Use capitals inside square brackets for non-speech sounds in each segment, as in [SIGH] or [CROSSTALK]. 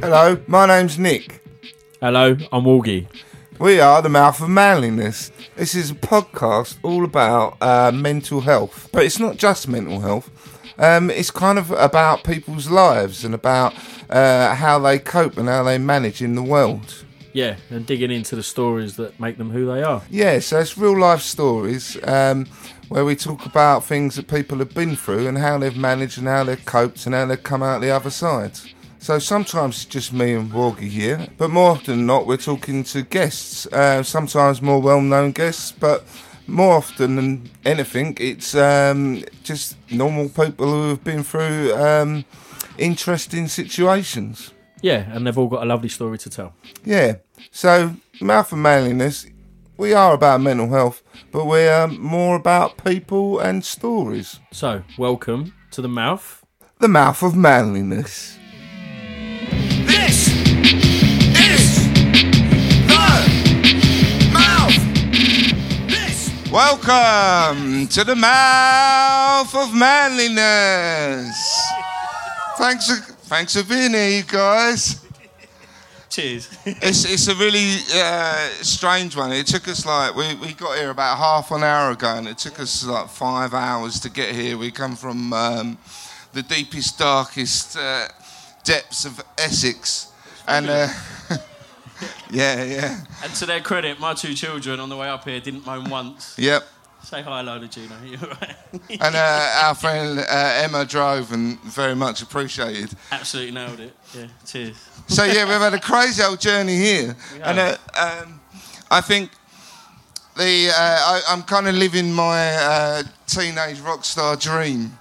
Hello, my name's Nick. Hello, I'm Walgie. We are the Mouth of Manliness. This is a podcast all about uh, mental health, but it's not just mental health. Um, it's kind of about people's lives and about uh, how they cope and how they manage in the world. Yeah, and digging into the stories that make them who they are. Yeah, so it's real life stories um, where we talk about things that people have been through and how they've managed and how they've coped and how they've come out the other side. So sometimes it's just me and Wargie here, but more often than not, we're talking to guests. Uh, sometimes more well-known guests, but more often than anything, it's um, just normal people who have been through um, interesting situations. Yeah, and they've all got a lovely story to tell. Yeah. So mouth of manliness, we are about mental health, but we're um, more about people and stories. So, welcome to the mouth. The mouth of manliness. This is the mouth. This Welcome to the mouth of manliness. Thanks for thanks for being here, you guys. Cheers. It's it's a really uh, strange one. It took us like we, we got here about half an hour ago, and it took us like five hours to get here. We come from um, the deepest, darkest uh, depths of Essex, and uh, [LAUGHS] yeah, yeah, And to their credit, my two children on the way up here didn't moan once. yep. Say hi, Lola Gino. [LAUGHS] You're right. And uh, our friend uh, Emma drove and very much appreciated. Absolutely nailed it. Yeah, cheers. So yeah, we've had a crazy old journey here, and uh, um, I think the uh, I, I'm kind of living my uh, teenage rock star dream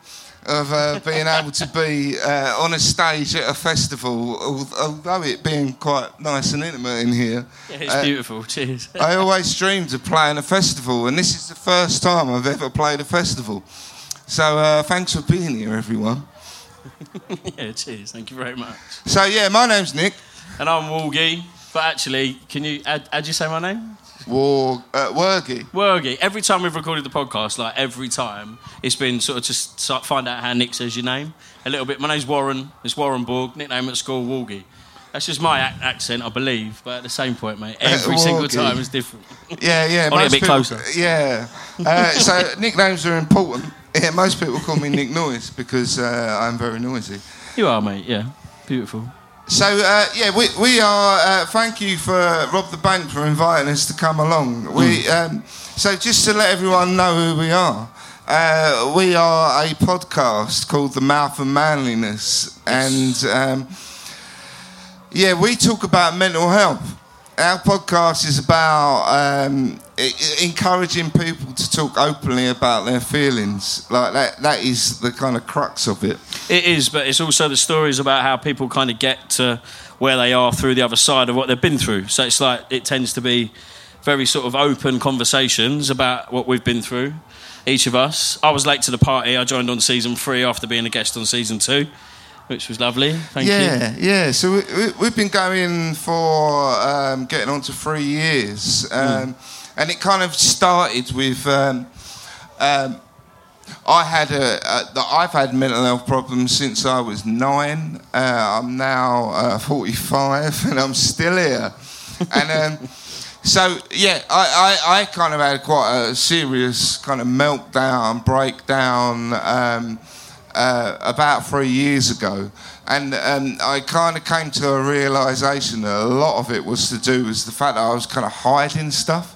of uh, being able to be uh, on a stage at a festival, although it being quite nice and intimate in here. Yeah, it's Uh, beautiful. Cheers. [LAUGHS] I always dreamed of playing a festival, and this is the first time I've ever played a festival. So uh, thanks for being here, everyone. [LAUGHS] yeah, cheers. Thank you very much. So yeah, my name's Nick. And I'm Walgie. But actually, can you add, how'd you say my name? War uh, Wergy. Wergy. Every time we've recorded the podcast, like every time, it's been sort of just find out how Nick says your name a little bit. My name's Warren. It's Warren Borg. Nickname at school, Walgie. That's just my ac- accent, I believe. But at the same point, mate, [LAUGHS] every single time is different. Yeah, yeah. [LAUGHS] Only a bit people- closer. Yeah. Uh, so [LAUGHS] nicknames are important. Yeah, most people call me Nick Noise because uh, I'm very noisy. You are, mate. Yeah, beautiful. So uh, yeah, we we are. Uh, thank you for Rob da Bank for inviting us to come along. We um, so just to let everyone know who we are. Uh, we are a podcast called The Mouth of Manliness, and um, yeah, we talk about mental health. Our podcast is about um, encouraging people to talk openly about their feelings. Like that, that is the kind of crux of it. It is, but it's also the stories about how people kind of get to where they are through the other side of what they've been through. So it's like it tends to be very sort of open conversations about what we've been through, each of us. I was late to the party. I joined on season three after being a guest on season two, which was lovely. Thank you. yeah, yeah. So we, we, we've been going for um, getting on to three years, um, and it kind of started with. Um, um, I had a, a, the- I've had mental health problems since I was nine. Uh, I'm now uh, 45, and I'm still here. [LAUGHS] and um, so, yeah, I, I, I kind of had quite a serious kind of meltdown, breakdown. Uh, about three years ago, and um, I kind of came to a realization that a lot of it was to do with the fact that I was kind of hiding stuff.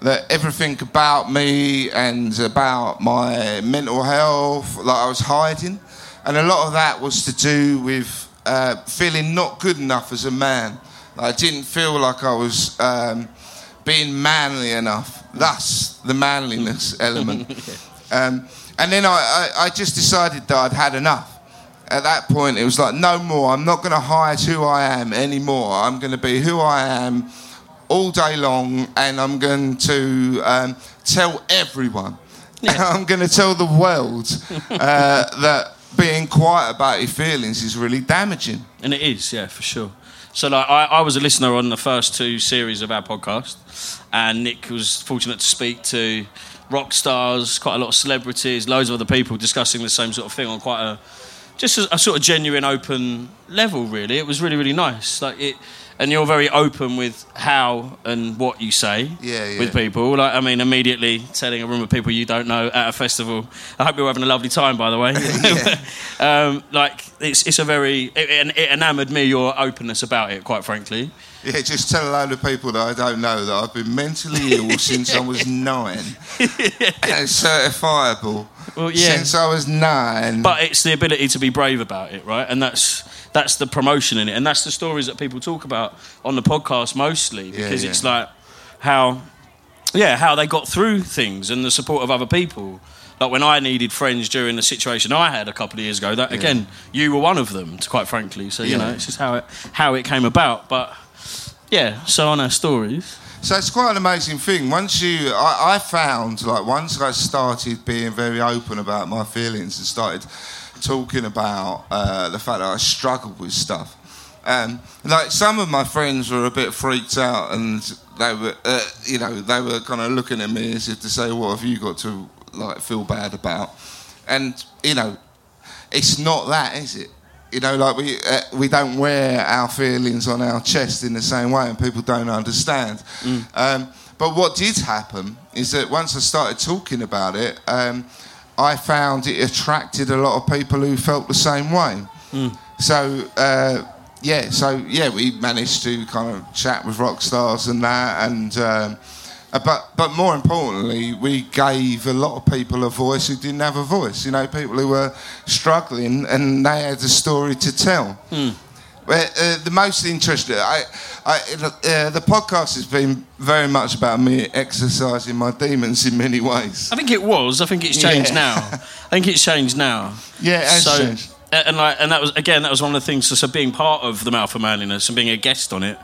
That everything about me and about my mental health, like I was hiding, and a lot of that was to do with uh, feeling not good enough as a man. I didn't feel like I was um, being manly enough. Thus, the manliness [LAUGHS] element. Um, and then I, I, I just decided that I'd had enough. At that point, it was like, no more. I'm not going to hide who I am anymore. I'm going to be who I am all day long, and I'm going to um, tell everyone. [LAUGHS] I'm going to tell the world [LAUGHS] uh, that being quiet about your feelings is really damaging. And it is, yeah, for sure. So, like, I, I was a listener on the first two series of our podcast, and Nick was fortunate to speak to rock stars, quite a lot of celebrities, loads of other people discussing the same sort of thing on quite a just a, a sort of genuine, open level. Really, it was really, really nice. Like it, and you're very open with how and what you say Yeah, yeah. with people. Like, I mean, immediately telling a room of people you don't know at a festival. I hope you're having a lovely time, by the way. [LAUGHS] [LAUGHS] um, like, it's it's a very it, it, it enamoured me your openness about it. Quite frankly, Yeah, just tell a load of people that I don't know that I've been mentally ill [LAUGHS] since I was nine. and certifiable. Well, yeah. Since I was nine. but it's the ability to be brave about it, right? And that's that's the promotion in it, and that's the stories that people talk about on the podcast mostly because yeah. it's like how yeah how they got through things and the support of other people. Like when I needed friends during the situation I had a couple of years ago, that again you were one of them, quite frankly. So you Yeah. know it's just how it how it came about, but. Yeah, so on our stories. So it's quite an amazing thing. Once you, I, I found like once I started being very open about my feelings and started talking about uh, the fact that I struggled with stuff. Um, like some of my friends were a bit freaked out, and they were, uh, you know, they were kind of looking at me as if to say, "What have you got to like feel bad about?" And you know, it's not that, is it? You know, like we uh, we don't wear our feelings on our chest in the same way, and people don't understand. Um, but what did happen is that once I started talking about it, um, I found it attracted a lot of people who felt the same way. So uh, yeah, so yeah, we managed to kind of chat with rock stars and that, and um, but but more importantly, we gave a lot of people a voice who didn't have a voice. You know, people who were struggling and they had a story to tell. Well, uh, the most interesting, I, I, uh, the podcast has been very much about me exercising my demons in many ways. I think it was. I think it's changed Yeah. now. I think it's changed now. [LAUGHS] Yeah, it has so, changed. And like, and that was again, that was one of the things. So, so being part of the Mouth of Manliness and being a guest on it,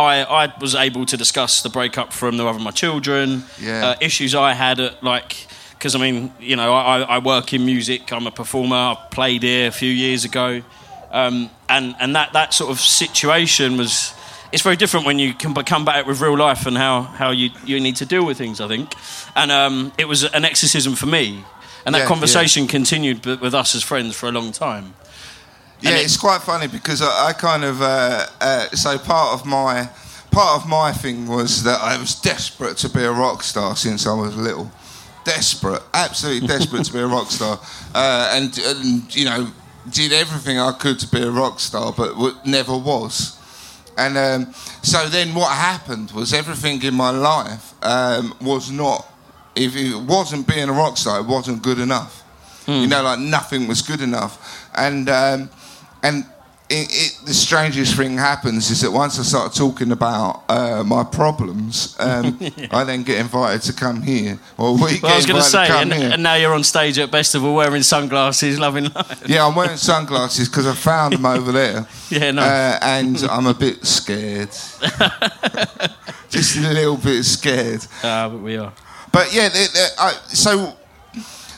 I, I was able to discuss the breakup from the mother of my children, Yeah. uh, issues I had at like. Because I mean, you know, I, I work in music. I'm a performer. I played here a few years ago, um, and and that that sort of situation was. It's very different when you can come back with real life and how, how you, you need to deal with things. I think, and um, it was an exorcism for me, and that Yeah, conversation continued with, with us as friends for a long time. Yeah, it- it's quite funny because I, I kind of uh, uh, so part of my part of my thing was that I was desperate to be a rock star since I was little. Desperate, absolutely desperate to be a rock star, uh, and, and you know did everything I could to be a rock star, but w- never was. And um, so then what happened was everything in my life um, was not. If it wasn't being a rock star, it wasn't good enough. You know, like nothing was good enough. And um, and it, it, the strangest thing happens is that once I start talking about uh, my problems, um, [LAUGHS] I then get invited to come here. Or we get I was going to say, and, and now you're on stage at Festival wearing sunglasses, loving life. yeah, I'm wearing sunglasses because I found them over there. [LAUGHS] Yeah, no. Uh, and I'm a bit scared. [LAUGHS] Just a little bit scared. Ah, but we are. But yeah, the, the, I, so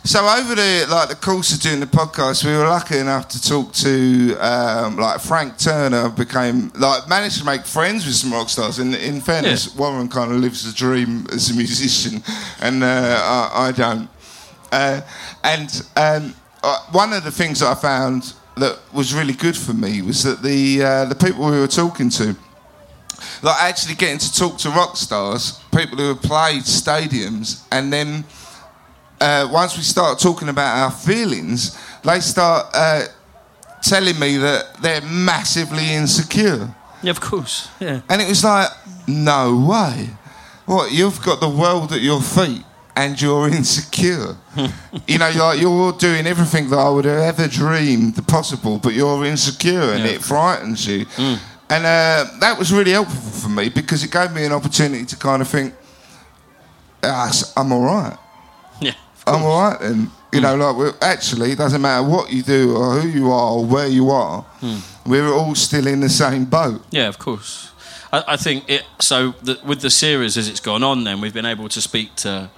so over the like the course of doing the podcast, we were lucky enough to talk to um, like Frank Turner. Became like managed to make friends with some rock stars. And in fairness, Warren kind of lives the dream as a musician, and uh, I, I don't. Uh, and um, uh, one of the things that I found that was really good for me was that the uh, the people we were talking to like actually getting to talk to rock stars, people who have played stadiums, and then uh, once we start talking about our feelings, they start uh, telling me that they're massively insecure. Yeah, of course. Yeah. And it was like, no way. What, you've got the world at your feet and you're [LAUGHS] insecure. you know, like you're doing everything that I would have ever dreamed possible, but you're insecure and Yeah. it frightens you. And uh, that was really helpful for me because it gave me an opportunity to kind of think, ah, I'm all right. I'm all right then. You know, hmm. like we're, actually, it doesn't matter what you do or who you are or where you are. Hmm. We're all still in the same boat. Yeah, of course. I, I think it. So the, with the series as it's gone on, then we've been able to speak to.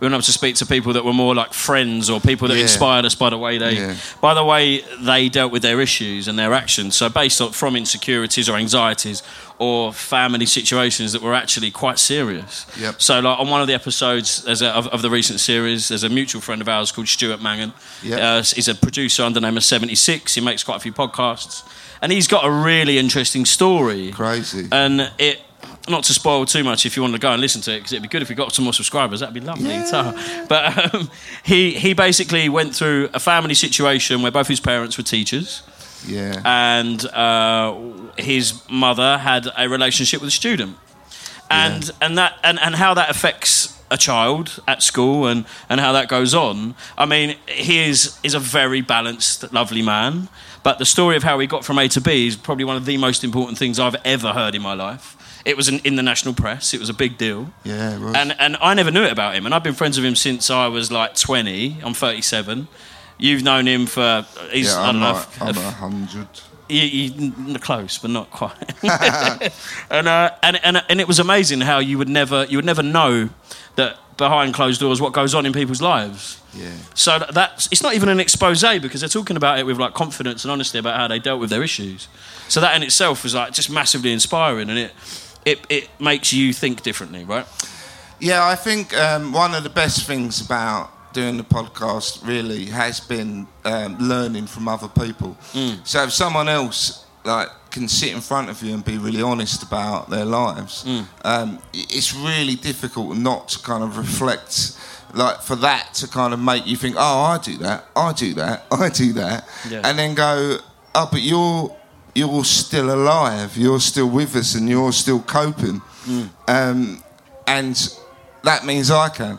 We've been able to speak to people that were more like friends or people that Yeah. inspired us by the way they, Yeah. by the way they dealt with their issues and their actions. So based on from insecurities or anxieties or family situations that were actually quite serious. Yep. So like on one of the episodes there's a, of, of the recent series, there's a mutual friend of ours called Stuart Mangan. Yep. Uh, he's a producer under the name of 76. He makes quite a few podcasts. And he's got a really interesting story. Crazy. And it, not to spoil too much, if you want to go and listen to it, because it'd be good if we got some more subscribers. That'd be lovely. So- but um, he he basically went through a family situation where both his parents were teachers, yeah. and uh, his mother had a relationship with a student, and and that and, and how that affects a child at school and, and how that goes on. I mean, he is is a very balanced, lovely man. But the story of how he got from A to B is probably one of the most important things I've ever heard in my life. It was in, in the national press. It was a big deal. yeah. it was. And and I never knew it about him. And I've been friends with him since I was like 20. I'm 37. You've known him for he's yeah, I I'm don't know. I'm a hundred. You, you, close, but not quite. [LAUGHS] [LAUGHS] and, uh, and and and it was amazing how you would never you would never know that behind closed doors what goes on in people's lives. Yeah. So that- that's it's not even an expose because they're talking about it with like confidence and honesty about how they dealt with their issues. So that in itself was like just massively inspiring, and it it it makes you think differently, right? Yeah, I think um, one of the best things about doing the podcast really has been um, learning from other people. So if someone else like can sit in front of you and be really honest about their lives, um, it's really difficult not to kind of reflect. Like for that to kind of make you think, oh, I do that, I do that, [LAUGHS] I do that, Yeah. and then go, oh, but you're you're still alive, you're still with us, and you're still coping. Um, and that means I can.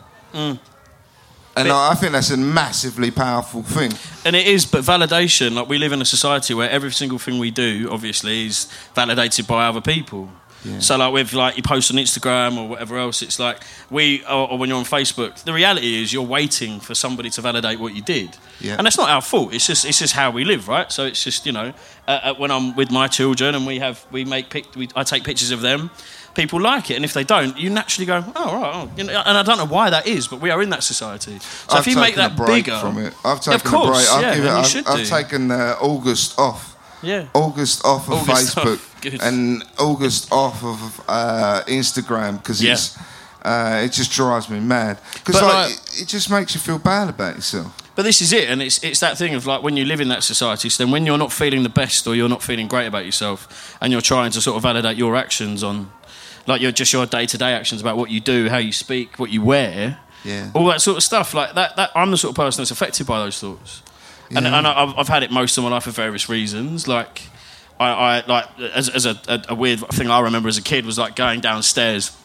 And I I think that's a massively powerful thing. And it is, but validation, like we live in a society where every single thing we do, obviously, is validated by other people. So, like, with like you post on Instagram or whatever else, it's like we, or, or when you're on Facebook, the reality is you're waiting for somebody to validate what you did, Yeah. and that's not our fault. It's just it's just how we live, right? So it's just you know, uh, uh, when I'm with my children and we have we make pic, we, I take pictures of them. People like it, and if they don't, you naturally go, "Oh, right." Oh. You know, and I don't know why that is, but we are in that society. So I've if you make that bigger, from it. I've taken of course, a break. I've, yeah, given, I've, I've taken uh, August off. yeah, August off of August off, Facebook good. and August off of uh, Instagram because Yeah. it's uh, it just drives me mad because like, like- it, it just makes you feel bad about yourself. But this is it, and it's it's that thing of like when you live in that society. So then, when you're not feeling the best or you're not feeling great about yourself, and you're trying to sort of validate your actions on, like your just your day to day actions about what you do, how you speak, what you wear, Yeah. all that sort of stuff. Like that, that I'm the sort of person that's affected by those thoughts, and, Yeah. and I've, I've had it most of my life for various reasons. Like I, I like as, as a, a, a weird thing I remember as a kid was like going downstairs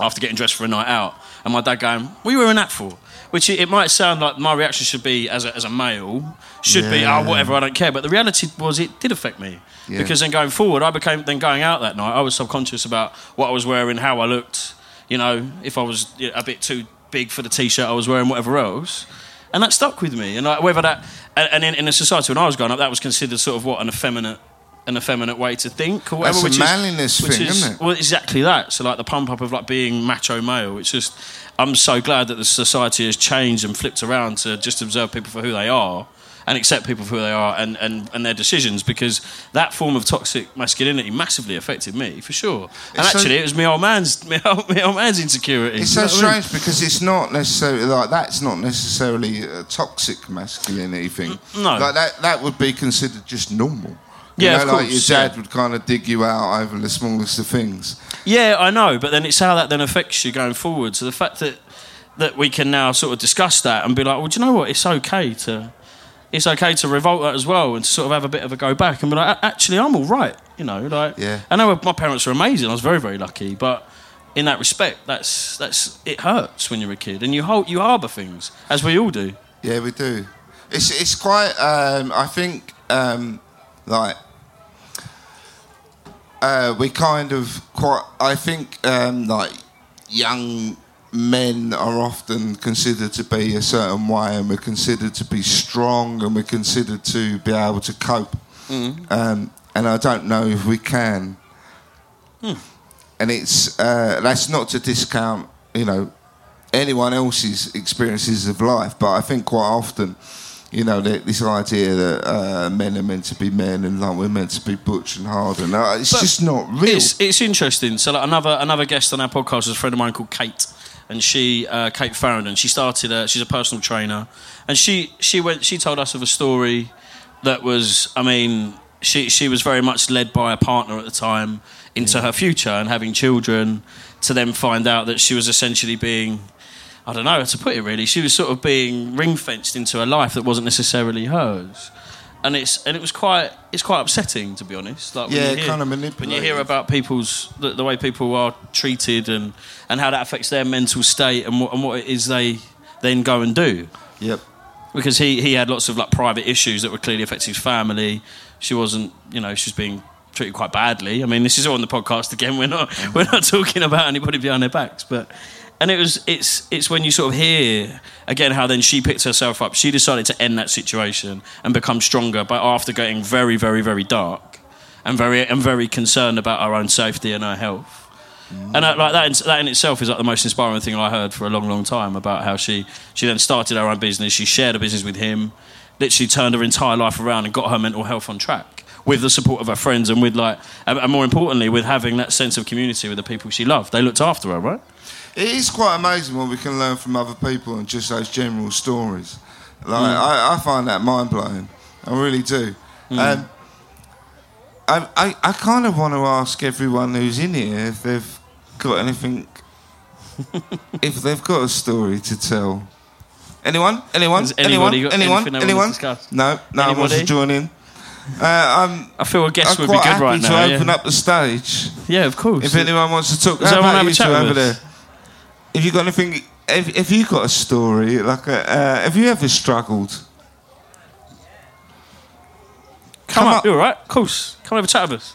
after getting dressed for a night out, and my dad going, "What are you wearing that for?" Which it, it might sound like my reaction should be as a, as a male should be, "Oh, whatever, I don't care." But the reality was, it did affect me Yeah. because then going forward, I became then going out that night. I was subconscious about what I was wearing, how I looked. You know, if I was a bit too big for the t-shirt I was wearing, whatever else. And that stuck with me. And like, whether that, and and in, in a society when I was growing up, that was considered sort of what an effeminate, an effeminate way to think, or whatever. That's a which is- manliness which thing, is, isn't it? Well, exactly that. So like the pump up of like being macho male. It's just, I'm so glad that the society has changed and flipped around to just observe people for who they are. And accept people for who they are and, and, and their decisions because that form of toxic masculinity massively affected me for sure. And It's so- actually, it was my old man's [LAUGHS] my old, my old man's insecurity. It's so what I mean? strange because it's not necessarily like that's not necessarily a toxic masculinity thing. no. like that that would be considered just normal. Yeah, you of know, like course, your dad yeah. would kind of dig you out over the smallest of things. Yeah, I know, but then it's how that then affects you going forward. So the fact that that we can now sort of discuss that and be like, well, do you know what? It's okay to it's okay to revolt that as well and to sort of have a bit of a go back and be like, actually, I'm all right. You know, like Yeah. I know my parents were amazing. I was very very lucky, but in that respect, that's that's it hurts when you're a kid and you hold you harbour things as we all do. Yeah, we do. It's it's quite. Um, I think um, like uh, we kind of quite. I think um, like young men are often considered to be a certain way, and we're considered to be strong, and we're considered to be able to cope. Um, and I don't know if we can. And it's uh, that's not to discount, you know, anyone else's experiences of life, but I think quite often, you know, this idea that uh, men are meant to be men and like we're meant to be butch and hard, and uh, it's But just not real. It's, it's interesting. So like another another guest on our podcast is a friend of mine called Kate, and she uh, Kate Farrington. She started. A, she's a personal trainer, and she she went. She told us of a story that was. I mean, she she was very much led by a partner at the time into her future and having children, to then find out that she was essentially being. I don't know how to put it really. She was sort of being ring fenced into a life that wasn't necessarily hers. And it's and it was quite it's quite upsetting to be honest. Like when Yeah, you hear, kind of when you hear about people's the, the way people are treated and, and how that affects their mental state and what, and what it is they then go and do. Yep. Because he, he had lots of like private issues that were clearly affecting his family. She wasn't, you know, she was being treated quite badly. I mean, this is all on the podcast again. [LAUGHS] We're not we're not talking about anybody behind their backs, but and it was it's it's when you sort of hear again how then she picked herself up. She decided to end that situation and become stronger, but after getting very very very dark and very and very concerned about her own safety and her health. Mm. And that, like that, in, that in itself is like the most inspiring thing I heard for a long, long time about how she she then started her own business. She shared a business with him, literally turned her entire life around and got her mental health on track with the support of her friends and with like, and more importantly, with having that sense of community with the people she loved. They looked after her, right? It is quite amazing what we can learn from other people and just those general stories. Like Mm. I, I find that mind blowing. I really do. Mm. Um, I, I, I kind of want to ask everyone who's in here if they've got anything, [LAUGHS] if they've got a story to tell. Anyone? Anyone? Has anyone? Anyone? Anyone? No, no one wants to join in. Uh, I'm, I feel a guest I'm would be good happy right to now. open yeah. up the stage. yeah, of course. If anyone wants to talk, Does how anyone about you chat two over us? there? If you got anything, if, if you got a story, like a, uh, have you ever struggled? Come, come up, you're all right. Of course. Come have a chat with us.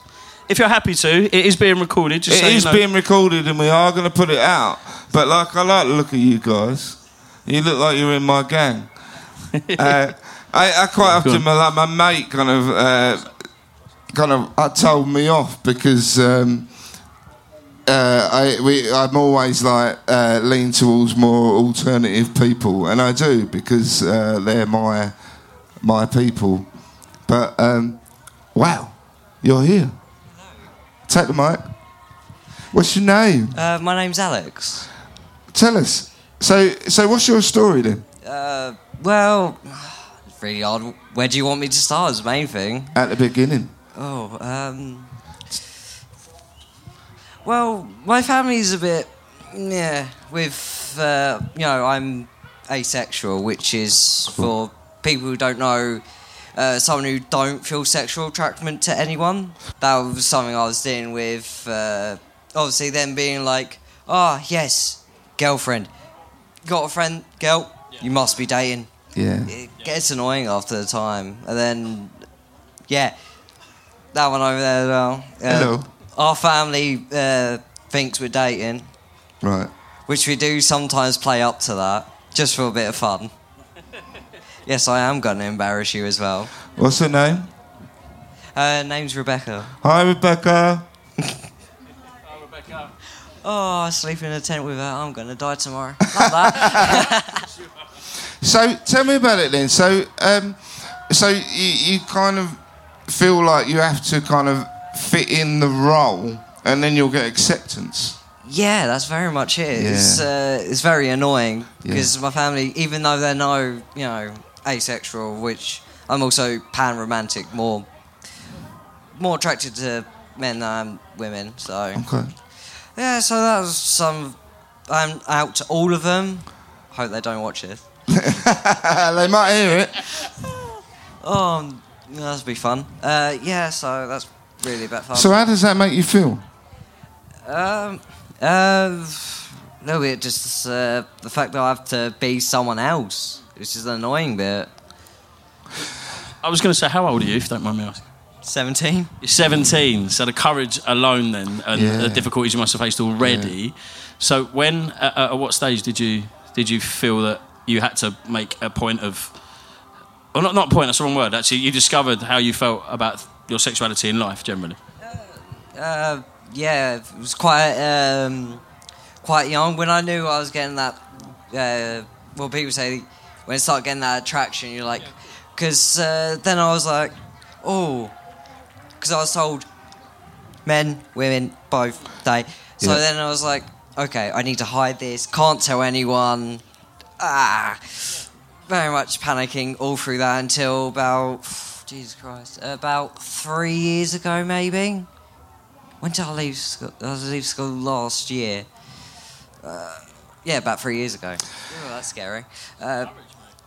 If you're happy to, it is being recorded. Just It so you is know. being recorded, and we are going to put it out. But like, I like the look at you guys. You look like you're in my gang. [LAUGHS] uh, I, I quite Go often, my, like my mate, kind of, uh, kind of, uh, told me off because. Um, uh, I, we, I'm always like uh, lean towards more alternative people, and I do because uh, they're my my people. But um, wow, you're here. Take the mic. What's your name? Uh, my name's Alex. Tell us. So, so what's your story then? Uh, well, [SIGHS] really odd. Where do you want me to start? Is the main thing. At the beginning. Oh, um. Well, my family's a bit. Yeah, with. Uh, you know, I'm asexual, which is for people who don't know. Uh, someone who don't feel sexual attraction to anyone. That was something I was dealing with. Uh, obviously, them being like, "Oh yes, girlfriend, got a friend, girl, you must be dating." Yeah. it gets annoying after the time. And then, yeah, that one over there as well. Uh, Hello. Our family uh, thinks we're dating, Right. which we do sometimes play up to that, just for a bit of fun. [LAUGHS] yes, I am going to embarrass you as well. What's her name? Her name's Rebecca. Hi, Rebecca. Oh, I sleep in a tent with her. I'm going to die tomorrow. Like that. [LAUGHS] So, tell me about it then. So, um, so you, you kind of feel like you have to kind of fit in the role, and then you'll get acceptance. Yeah, that's very much it. Yeah. It's uh, it's very annoying Yeah. because my family, even though they're no you know, asexual, which I'm also pan romantic, more more attracted to men than women. So Okay. yeah, so that was some. I'm out to all of them. Hope they don't watch it. [LAUGHS] they might hear it. Oh, that'd be fun. Uh, yeah, so that's really about fun. So, how does that make you feel? Um, uh, a little bit just uh, the fact that I have to be someone else, which is the annoying bit. I was going to say, how old are you, if you don't mind me asking? 17? You're 17, so the courage alone then, and Yeah. the difficulties you must have faced already. So when at, at what stage did you did you feel that you had to make a point of well not not point that's the wrong word actually you discovered how you felt about your sexuality in life generally Uh, yeah, it was quite um, quite young when I knew I was getting that. Uh, well, people say when you start getting that attraction, you're like, because uh, then I was like, oh, because I was told men, women, both they. So Yeah. then I was like, okay, I need to hide this. Can't tell anyone. Ah, very much panicking all through that until about Jesus Christ, about three years ago, maybe. When did I leave school? I was leave school last year. Uh, yeah, about three years ago. Oh, that's scary. Uh,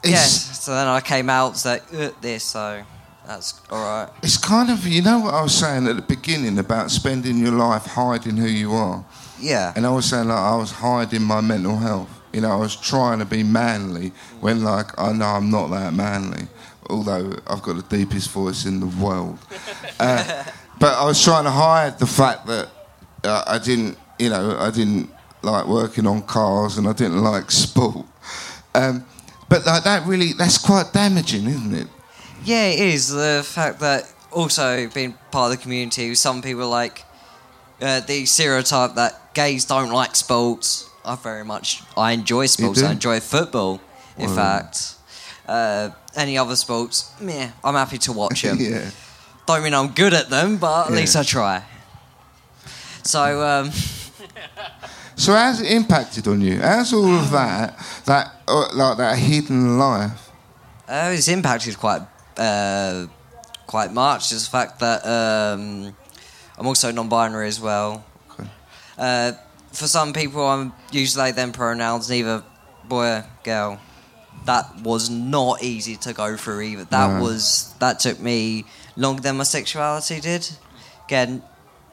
yeah, so then I came out uh, this, so that's all right. It's kind of, you know what I was saying at the beginning about spending your life hiding who you are? Yeah. And I was saying, like, I was hiding my mental health. You know, I was trying to be manly when, like, I know I'm not that manly, although I've got the deepest voice in the world. Uh, [LAUGHS] but I was trying to hide the fact that uh, I didn't, you know, I didn't like working on cars and I didn't like [LAUGHS] sport. Um, but like that really, that's quite damaging, isn't it? Yeah, it is. The fact that also being part of the community, some people like uh, the stereotype that gays don't like sports. I very much I enjoy sports. I enjoy football. In fact, uh, any other sports, meh, I'm happy to watch [LAUGHS] them. yeah. Don't mean I'm good at them, but at Yeah. least I try. So um, So how's it impacted on you? How's all of that, that uh, like that hidden life? Uh, it's impacted quite uh, quite much. Just the fact that um, I'm also non-binary as well. Okay. Uh, for some people, I'm usually them pronouns, neither boy or girl. That was not easy to go through either. That No. was that took me longer than my sexuality did. Again,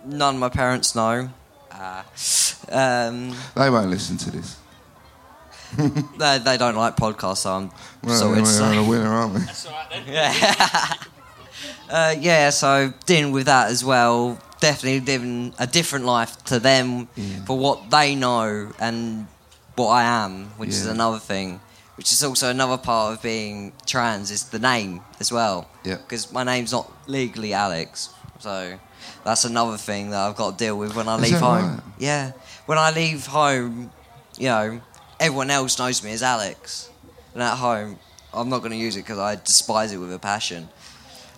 none of my parents know. Uh, um, They won't listen to this. [LAUGHS] they, they don't like podcasts, so I'm Well, sorted. we're so- on a winner, aren't we? Yeah. [LAUGHS] uh, yeah, so dealing with that as well, definitely living a different life to them for what they know and what I am, which is another thing. Which is also another part of being trans is the name as well. Yeah. Because my name's not legally Alex, so that's another thing that I've got to deal with when I Is leave home. right? Yeah, when I leave home, you know, everyone else knows me as Alex, and at home, I'm not going to use it because I despise it with a passion.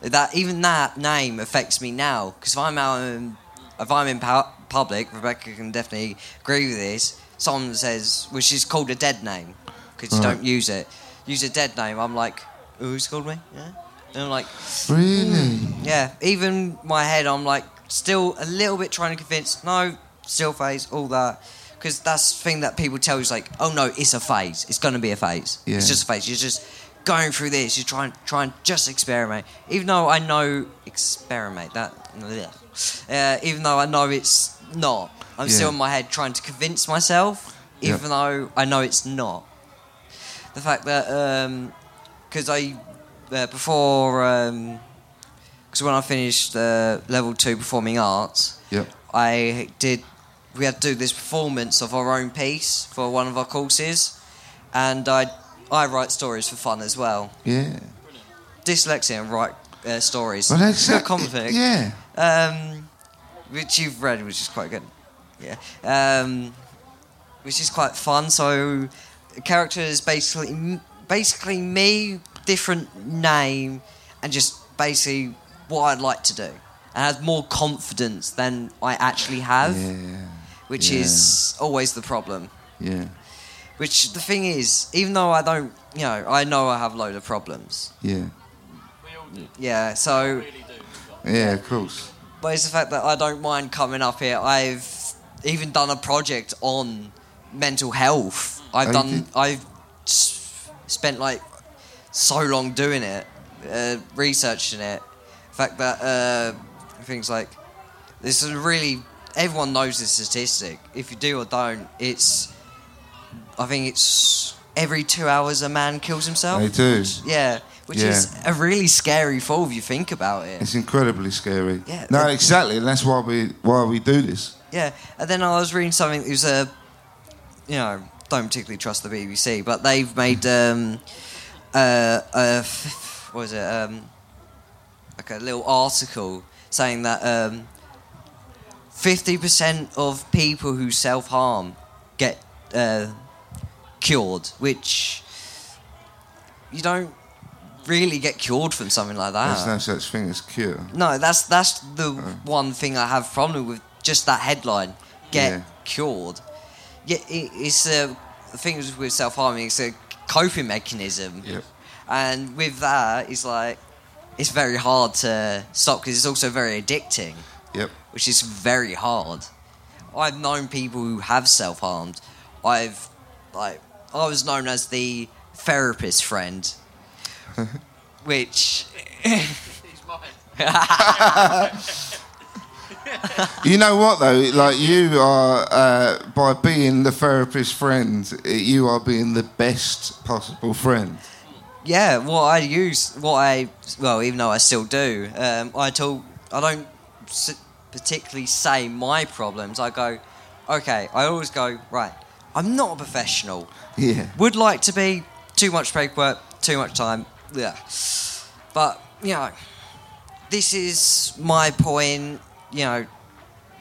That even that name affects me now because if I'm out in, if I'm in pu- public, Rebecca can definitely agree with this. Someone says, which is called a dead name because you Right. don't use it. Use a dead name. I'm like, who's called me? Yeah. And I'm like, Really? yeah, even my head, I'm like still a little bit trying to convince. No, still phase, all that, because that's the thing that people tell you is like, oh no, it's a phase. It's gonna be a phase. Yeah. It's just a phase. You're just going through this. You're trying, trying just experiment. Even though I know experiment that, uh, even though I know it's not, I'm still in my head trying to convince myself, Yeah. even though I know it's not. The fact that because I uh, before because when I finished uh, level two performing arts, Yep. I did. We had to do this performance of our own piece for one of our courses, and I I write stories for fun as well. Yeah. Dyslexia and write uh, stories. Well, that's a common thing. Yeah. Um, which you've read, which is quite good. Yeah. Um, which is quite fun. So, character is basically basically me, different name, and just basically what I'd like to do, and has more confidence than I actually have, Yeah. which yeah. is always the problem. Yeah. Which the thing is, even though I don't, you know, I know I have a load of problems. Yeah. Yeah. So. Yeah. Of course. But it's the fact that I don't mind coming up here. I've even done a project on mental health. I've done. I've spent like so long doing it, uh, researching it. The fact that uh, things like this is really everyone knows this statistic. If you do or don't, it's. I think it's every two hours a man kills himself. They do. Yeah, which Yeah. is a really scary thought if you think about it. It's incredibly scary. Yeah, No, exactly, and that's why we why we do this. Yeah, and then I was reading something. It was a you know, don't particularly trust the BBC, but they've made um, uh, what was it? Um, like a little article saying that um, fifty percent of people who self harm get uh, cured, which you don't really get cured from something like that. There's no such thing as cure. No, that's that's the one thing I have problem with. Just that headline, get Yeah. cured. Yeah, it, it's a the thing is with self harming. It's a coping mechanism, Yep. and with that, it's like it's very hard to stop because it's also very addicting, Yep. which is very hard. I've known people who have self harmed. I've like I was known as the therapist friend, [LAUGHS] which [LAUGHS] [LAUGHS] [LAUGHS] You know what though? Like you are uh, by being the therapist's friend, you are being the best possible friend. Yeah, what I use, what I well, even though I still do, um, I talk. I don't particularly say my problems. I go, okay. I always go right. I'm not a professional. Yeah. Would like to be. Too much paperwork. Too much time. Yeah. But you know, this is my point. You know,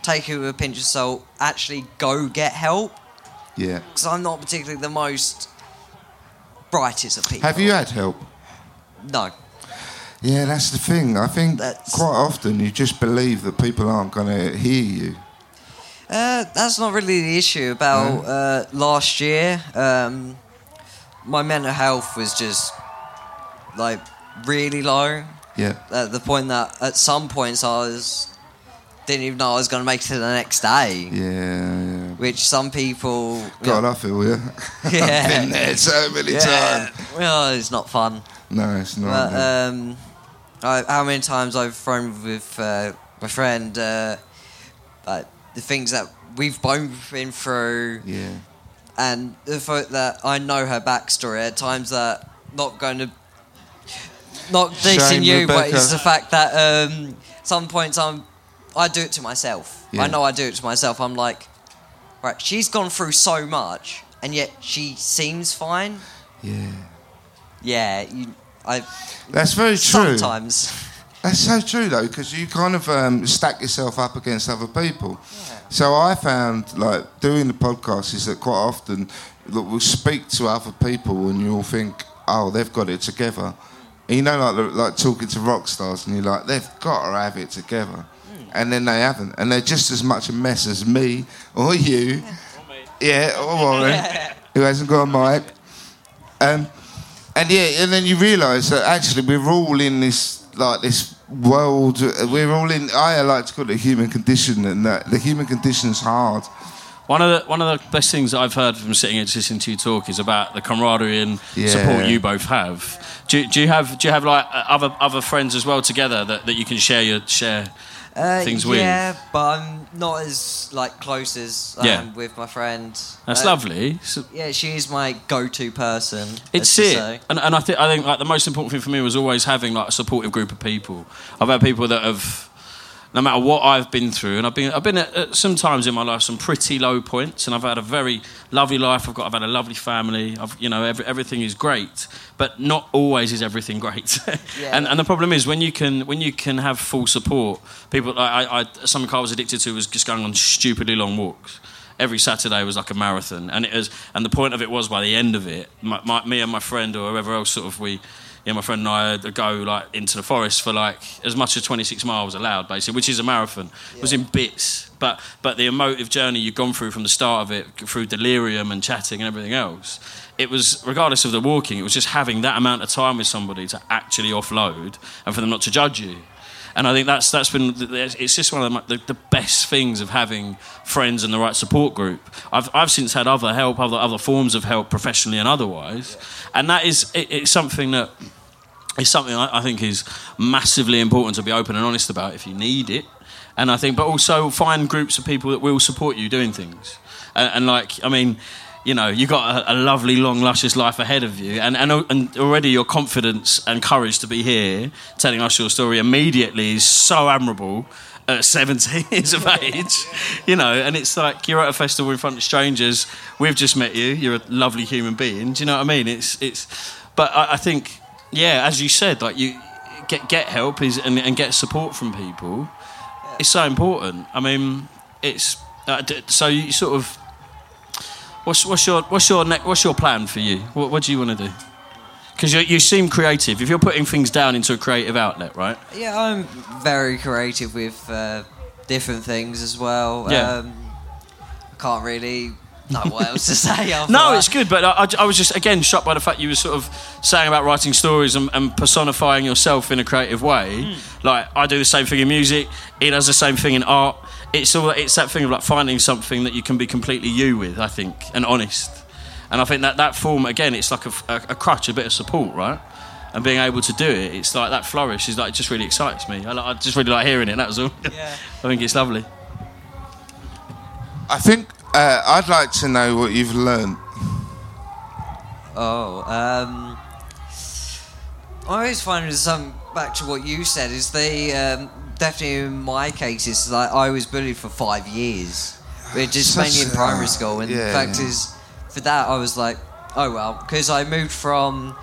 take it with a pinch of salt. Actually, go get help Yeah. because I'm not particularly the most brightest of people. Have you had help? No. Yeah, that's the thing. I think That's- quite often you just believe that people aren't going to hear you. Uh, that's not really the issue. About uh, last year, um, my mental health was just like really low. Yeah. At the point that at some points I was didn't even know I was going to make it to the next day. Yeah, yeah. Which some people, God, I feel you. [LAUGHS] Yeah. I've been there so many yeah, times. well, it's not fun. No, it's not. But um, I, how many times I've thrown with uh, my friend, uh, like the things that we've both been through, yeah. and the fact that I know her backstory at times that not going to not dissing you, but it's the fact that um, some points I'm I do it to myself. Yeah. I know I do it to myself. I'm like, right, she's gone through so much, and yet she seems fine. Yeah. Yeah, you, I That's very true. sometimes. [LAUGHS] That's so true though, because you kind of um, stack yourself up against other people. So I found like doing the podcast is that quite often look, we'll speak to other people and you'll think, oh, they've got it together. And you know, like like talking to rock stars, and you're like, they've got to have it together, and then they haven't, and they're just as much a mess as me or you, [LAUGHS] yeah, or Warren, who hasn't got a mic. Um, and yeah, and then you realise that actually we're all in this like this world. uh, We're all in. I like to call it the human condition, and that the human condition is hard. One of the one of the best things that I've heard from sitting and listening to you talk is about the camaraderie and Yeah. support you both have. Do, you- do you have do you have like uh, other other friends as well together that, that you can share your share Uh, things with? yeah, but I'm not as like close as I Yeah. am with my friend. That's Uh, lovely. So- Yeah, she's my go-to person. It's it, and, and I think I think like the most important thing for me was always having like a supportive group of people. I've had people that have, no matter what I've been through, and I've been I've been at, at some times in my life some pretty low points, and I've had a very lovely life. I've got I've had a lovely family. I've you know every, everything is great, but not always is everything great. [LAUGHS] Yeah. and and the problem is when you can when you can have full support, people like I, I something I was addicted to was just going on stupidly long walks every Saturday was like a marathon, and it was, and the point of it was by the end of it, my, my, me and my friend or whoever else sort of we, yeah, my friend and I would go like into the forest for like as much as 26 miles allowed, basically, which is a marathon. It was in bits, but but the emotive journey you've gone through from the start of it, through delirium and chatting and everything else. It was, regardless of the walking, it was just having that amount of time with somebody to actually offload and for them not to judge you. And I think that's that's been it's just one of the, the, best things of having friends and the right support group. I've I've since had other help, other other forms of help, professionally and otherwise, and that is it, it's something that is something I, I think is massively important to be open and honest about if you need it. And I think, but also find groups of people that will support you doing things. And, and like, I mean, you know, you've got a, a lovely, long, luscious life ahead of you, and, and and already your confidence and courage to be here, telling us your story immediately is so admirable. at 17 [LAUGHS] years of age, you know, and it's like you're at a festival in front of strangers. We've just met you. You're a lovely human being. Do you know what I mean? It's it's, but I, I think, yeah, as you said, like you get get help is and, and get support from people. It's so important. I mean, it's uh, so you sort of. What's, what's your what's your ne- what's your plan for you? What, what do you want to do? Because you, you seem creative. If you're putting things down into a creative outlet, right? Yeah, I'm very creative with uh, different things as well. Yeah. Um, I can't really know what else to [LAUGHS] say. No, that. it's good, but I, I, was just again shocked by the fact you were sort of saying about writing stories and, and personifying yourself in a creative way. Like I do the same thing in music. He does the same thing in art. It's all it's that thing of like finding something that you can be completely you with. I think and honest. And I think that that form again, it's like a, a, a crutch, a bit of support, right? And being able to do it, it's like that flourish is like it just really excites me. I, I just really like hearing it. That was all. [LAUGHS] Yeah. I think it's lovely. I think uh, I'd like to know what you've learned. Oh, um, I always find there's some back to what you said is the um, definitely in my case is like I was bullied for five years, just mainly in primary school. And yeah, the fact yeah. is, for that I was like, oh well, because I moved from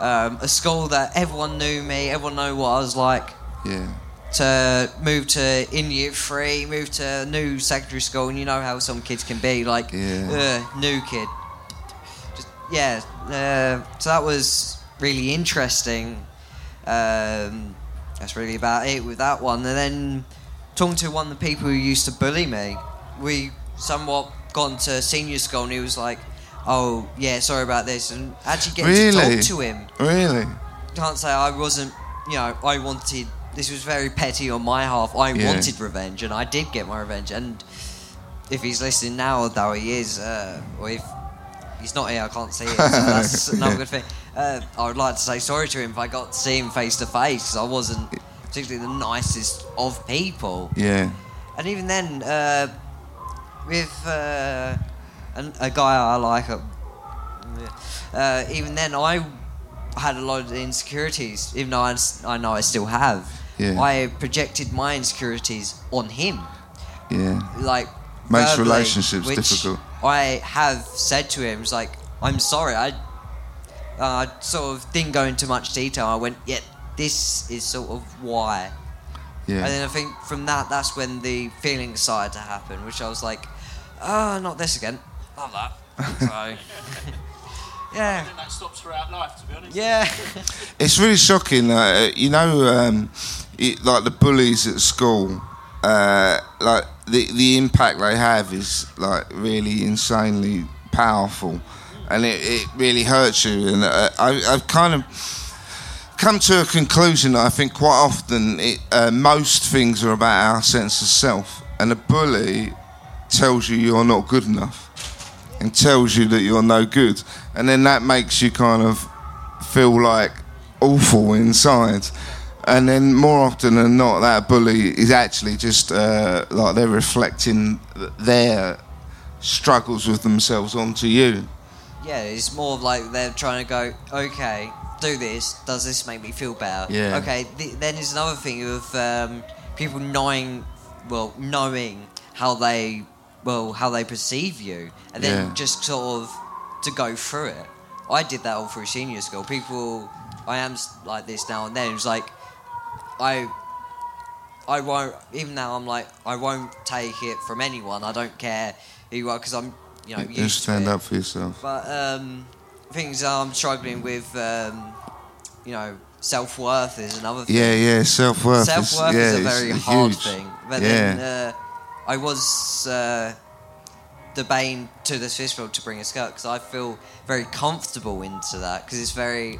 um, a school that everyone knew me, everyone knew what I was like. Yeah. To move to in year three, move to a new secondary school, and you know how some kids can be like, Yeah. "Ugh, new kid. Just yeah. Uh, so that was really interesting. Um, that's really about it with that one. And then talking to one of the people who used to bully me, we somewhat gone to senior school, and he was like, "Oh yeah, sorry about this," and actually getting to talk to him Really? can't say I wasn't. You know, I wanted. This was very petty on my half. I Yeah. wanted revenge, and I did get my revenge. And if he's listening now, though he is, uh, or if he's not here, I can't see it. So that's [LAUGHS] not a good thing. Uh, I would like to say sorry to him if I got to see him face to face. I wasn't particularly the nicest of people. Yeah. And even then, uh, with uh, an, a guy I like, uh, uh, even then I had a lot of insecurities, even though I, I know I still have. Yeah. I projected my insecurities on him, Yeah. like Makes verbally, relationships which difficult. I have said to him, "It's like I'm sorry, I, uh, sort of didn't go into much detail. I went, yeah, this is sort of why." Yeah. And then I think from that, that's when the feeling started to happen, which I was like, oh, not this again. Love that. [LAUGHS] So, [LAUGHS] yeah. That stops throughout life, to be honest. Yeah. It's really shocking. Uh, you know, um, it, like the bullies at school, uh, like the the impact they have is like really insanely powerful, and it, it really hurts you. And uh, I, I've kind of come to a conclusion that I think quite often it, uh, most things are about our sense of self, and a bully tells you you're not good enough and tells you that you're no good, and then that makes you kind of feel like awful inside. And then more often than not, that bully is actually just uh, like they're reflecting their struggles with themselves onto you. Yeah, it's more of like they're trying to go, okay, do this. Does this make me feel better? Yeah. Okay, th- then there's another thing of um, people knowing, well, knowing how they, well, how they perceive you, and then Yeah. just sort of to go through it. I did that all through senior school. People, I am like this now and then. It's like, I, I won't. Even now, I'm like, I won't take it from anyone. I don't care who you are because I'm, you know, You stand up for yourself. But um, things I'm struggling with, um, you know, self worth is another thing. Yeah, yeah, self worth. Self worth yeah, is a very hard huge. thing. But yeah. then uh, I was uh, debating to this festival to bring a skirt because I feel very comfortable into that because it's very,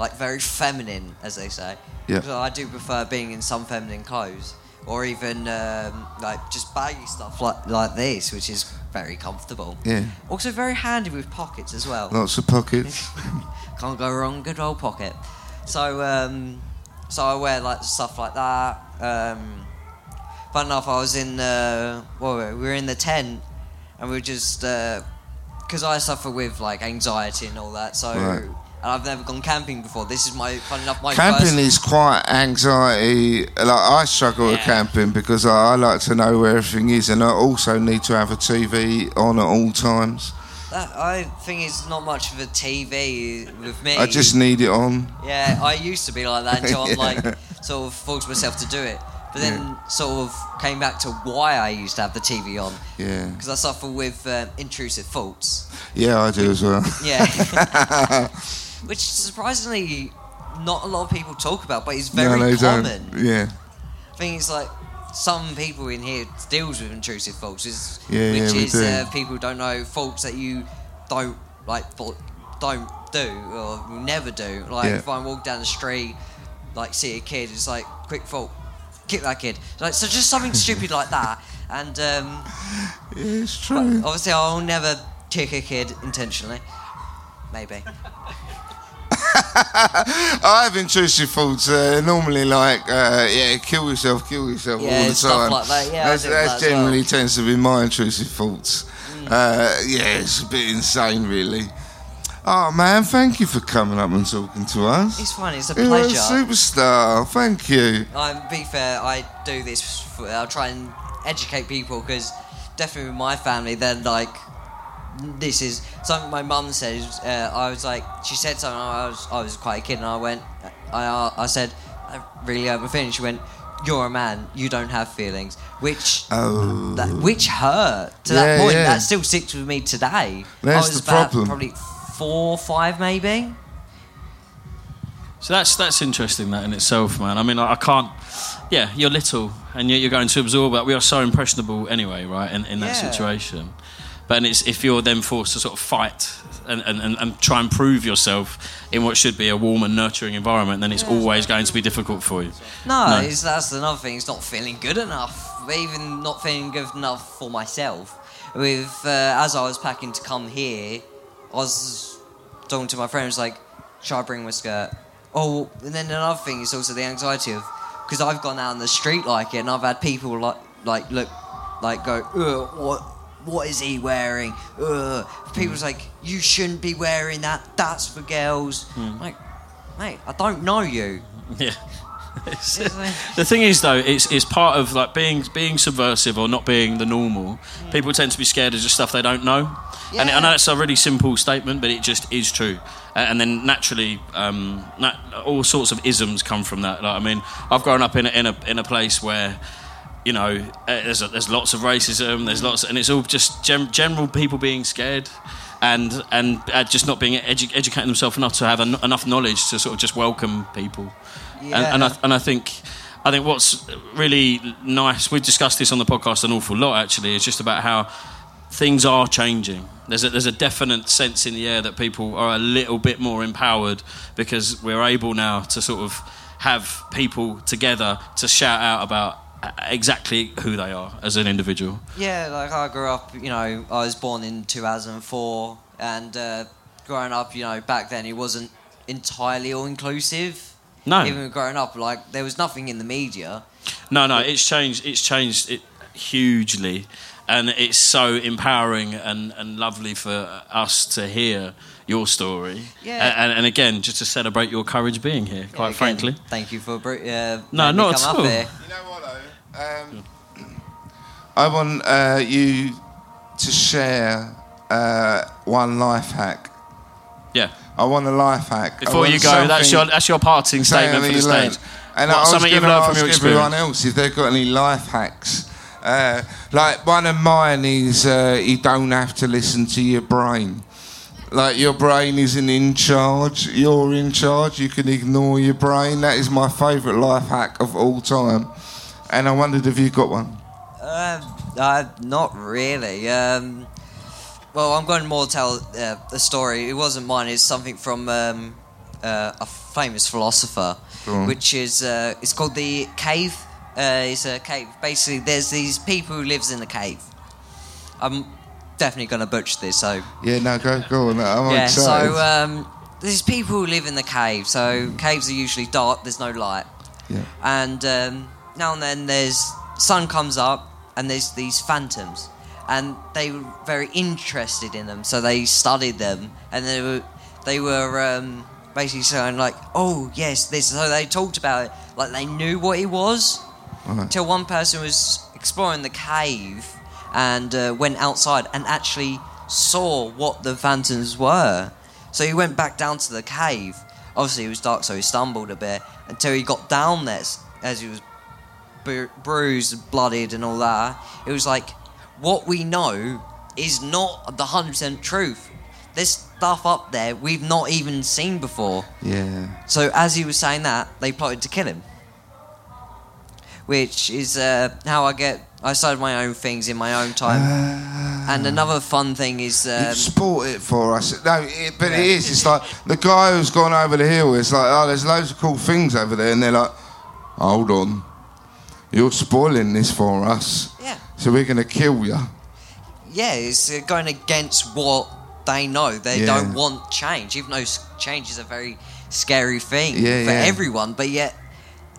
like, very feminine, as they say. Yeah. So I do prefer being in some feminine clothes. Or even um, like just baggy stuff like like this, which is very comfortable. Yeah. Also very handy with pockets as well. Lots of pockets. [LAUGHS] Can't go wrong, good old pocket. So, um, so I wear like stuff like that. Um, fun enough, I was in the well, we were in the tent, and we were just because I suffer with like anxiety and all that. So Right. And I've never gone camping before. This is my fun enough my Camping first. is quite anxiety. Like I struggle with camping because I, I like to know where everything is, and I also need to have a TV on at all times. That, I think it's not much of a TV with me. I just need it on. Yeah, I used to be like that until [LAUGHS] I'm like sort of forced myself to do it. But then sort of came back to why I used to have the TV on Yeah, because I suffer with um, intrusive thoughts. yeah, I do as well. Yeah, [LAUGHS] [LAUGHS] which surprisingly not a lot of people talk about, but it's very no, common. don't. Yeah, I think it's like some people in here deals with intrusive thoughts, is, Yeah, yeah, which we is do. uh, people don't know faults that you don't like don't do or will never do. Like Yeah. if I walk down the street, like see a kid, it's like quick fault, kick that kid. Like so, just something [LAUGHS] stupid like that. And um, yeah it's true. obviously, I'll never kick a kid intentionally. Maybe. [LAUGHS] [LAUGHS] I have intrusive thoughts. Uh, normally, like, uh, yeah, kill yourself, kill yourself Yeah, all the stuff time. like that, yeah, that's, that as well. Mm. generally tends to be my intrusive thoughts. Uh, yeah, it's a bit insane, really. Oh man, thank you for coming up and talking to us. It's fine. It's a You're a pleasure. superstar. Thank you. I'm be fair. I do this. For, I'll try and educate people because definitely with my family, they're like this is something my mum said. Uh, I was like, she said something. I was I was quite a kid, and I went. I I said, I really have a feeling. She went, "You're a man. You don't have feelings," which. Oh, That, which hurt to Yeah, that point. yeah. That still sticks with me today. That's I was the about problem. Probably four, five, maybe. So that's that's interesting that in itself, man. I mean, I, I can't. Yeah, you're little, and yet you're going to absorb that. We are so impressionable anyway, right? In, in that Yeah. situation, but it's if you're then forced to sort of fight and, and, and, try and prove yourself in what should be a warm and nurturing environment, then it's always going to be difficult for you. No, No. It's, that's another thing. It's not feeling good enough. Even not feeling good enough for myself. With uh, as I was packing to come here, I was talking to my friends like, "Should I bring my skirt?" Oh, and then another thing is also the anxiety of because I've gone out in the street like it, and I've had people like like look like go, what what is he wearing? Ugh. People's hmm. like, you shouldn't be wearing that. That's for girls. Hmm. Like, mate, I don't know you. [LAUGHS] Yeah. [LAUGHS] It's- It's like- [LAUGHS] the thing is, though, it's, it's part of like being being subversive or not being the normal. Hmm. People tend to be scared of just stuff they don't know, yeah. and I know it's a really simple statement, but it just is true. And then naturally, um, all sorts of isms come from that. Like, I mean, I've grown up in a, in a in a place where. You know, uh, there's, there's lots of racism. There's lots, and it's all just gen- general people being scared, and and uh, just not being edu- educating themselves enough to have en- enough knowledge to sort of just welcome people. And, and, I, and I think I think what's really nice, we've discussed this on the podcast an awful lot actually, is just about how things are changing. There's a, there's a definite sense in the air that people are a little bit more empowered because we're able now to sort of have people together to shout out about exactly who they are as an individual. Yeah, like I grew up, you know, I was born in 2004, and uh, growing up, you know, back then it wasn't entirely all inclusive. No. Even growing up, like, there was nothing in the media. No, no, it's changed. It's changed it hugely, and it's so empowering and, and lovely for us to hear your story. Yeah. And, and again, just to celebrate your courage being here. Quite Again, frankly. Thank you for br- uh, No, letting me not come at up all. here. You know what though? Um, I want uh, you to share uh, one life hack. Yeah. I want a life hack. Before you go, that's your that's your parting statement for the learned. stage. And What, I was something you've learned from ask your everyone experience. else if they've got any life hacks. Uh, like one of mine is uh, you don't have to listen to your brain. Like your brain isn't in charge, you're in charge. You can ignore your brain. That is my favourite life hack of all time. And I wondered if you got one. Uh, uh, not really. Um, well, I'm going to more tell uh, a story. It wasn't mine. It's something from um, uh, a famous philosopher, which is uh, it's called the cave. Uh, it's a cave. Basically, there's these people who lives in the cave. I'm definitely going to butcher this, so Yeah, no, go, go on. I'm yeah. excited. So um, there's people who live in the cave. So caves are usually dark. There's no light yeah. and um, now and then there's sun comes up and there's these phantoms and they were very interested in them so they studied them and they were they were um, basically saying like, "Oh yes, this." So they talked about it like they knew what it was. Until one person was exploring the cave and uh, went outside and actually saw what the phantoms were. So he went back down to the cave. Obviously, it was dark, so he stumbled a bit until he got down there as he was bru- bruised, blooded, and all that. It was like, what we know is not the 100% truth. There's stuff up there we've not even seen before. Yeah. So as he was saying that, they plotted to kill him. Which is uh, how I get. I started my own things in my own time. and another fun thing is You um, sport it for us. No, it, but it Yeah. is. It's like the guy who's gone over the hill. It's like, oh, there's loads of cool things over there, and they're like, hold on, you're spoiling this for us. Yeah. So we're gonna kill you. yeah, it's uh, going against what they know. They Yeah. don't want change, even though change is a very scary thing Yeah, for yeah. everyone. But yet,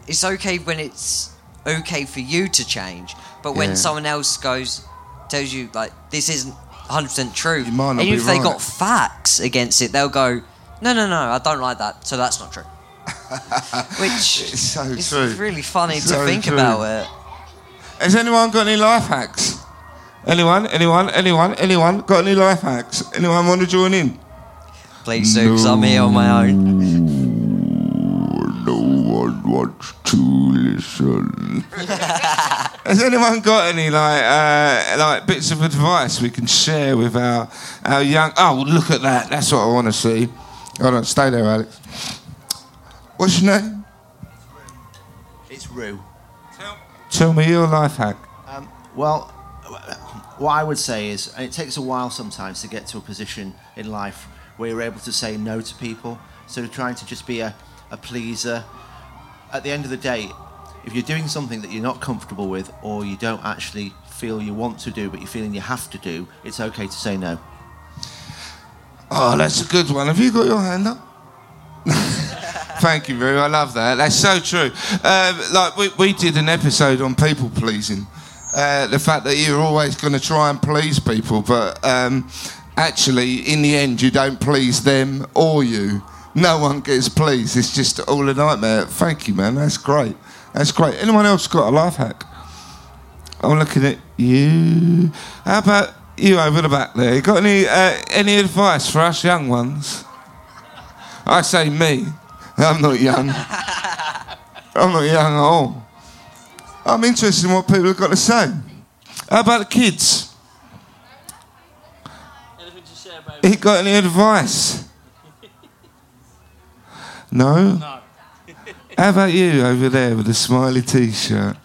it's okay when it's okay for you to change. But when someone else goes, tells you like this isn't 100 percent true, You might not even be if they got facts against it, they'll go, no, no, no, I don't like that, so that's not true. [LAUGHS] Which It's so is true. really funny So to think true. about it. Has anyone got any life hacks? Anyone? Anyone? Anyone? Anyone? Got any life hacks? Anyone want to join in? Please do, because I'm here on my own. No one wants to listen. [LAUGHS] Has anyone got any like uh, like bits of advice we can share with our our young? Oh, look at that! That's what I want to see. Hold on, stay there, Alex. What's your name? It's Rue. Tell me your life hack. Um, well, what I would say is, it takes a while sometimes to get to a position in life where you're able to say no to people. So trying to just be a, a pleaser. At the end of the day, if you're doing something that you're not comfortable with or you don't actually feel you want to do but you're feeling you have to do, it's okay to say no. Oh, that's a good one. Have you got your hand up? [LAUGHS] Thank you, Roo. I love that. That's so true. Um, like we, we did an episode on people pleasing. Uh, the fact that you're always going to try and please people, but um, actually, in the end, you don't please them or you. No one gets pleased. It's just all a nightmare. Thank you, man. That's great. That's great. Anyone else got a life hack? I'm looking at you. How about you over the back there? You got any uh, any advice for us young ones? I say me. I'm not young. I'm not young at all. I'm interested in what people have got to say. How about the kids? Anything to share, baby? You got any advice? No? No. How about you over there with the smiley t-shirt?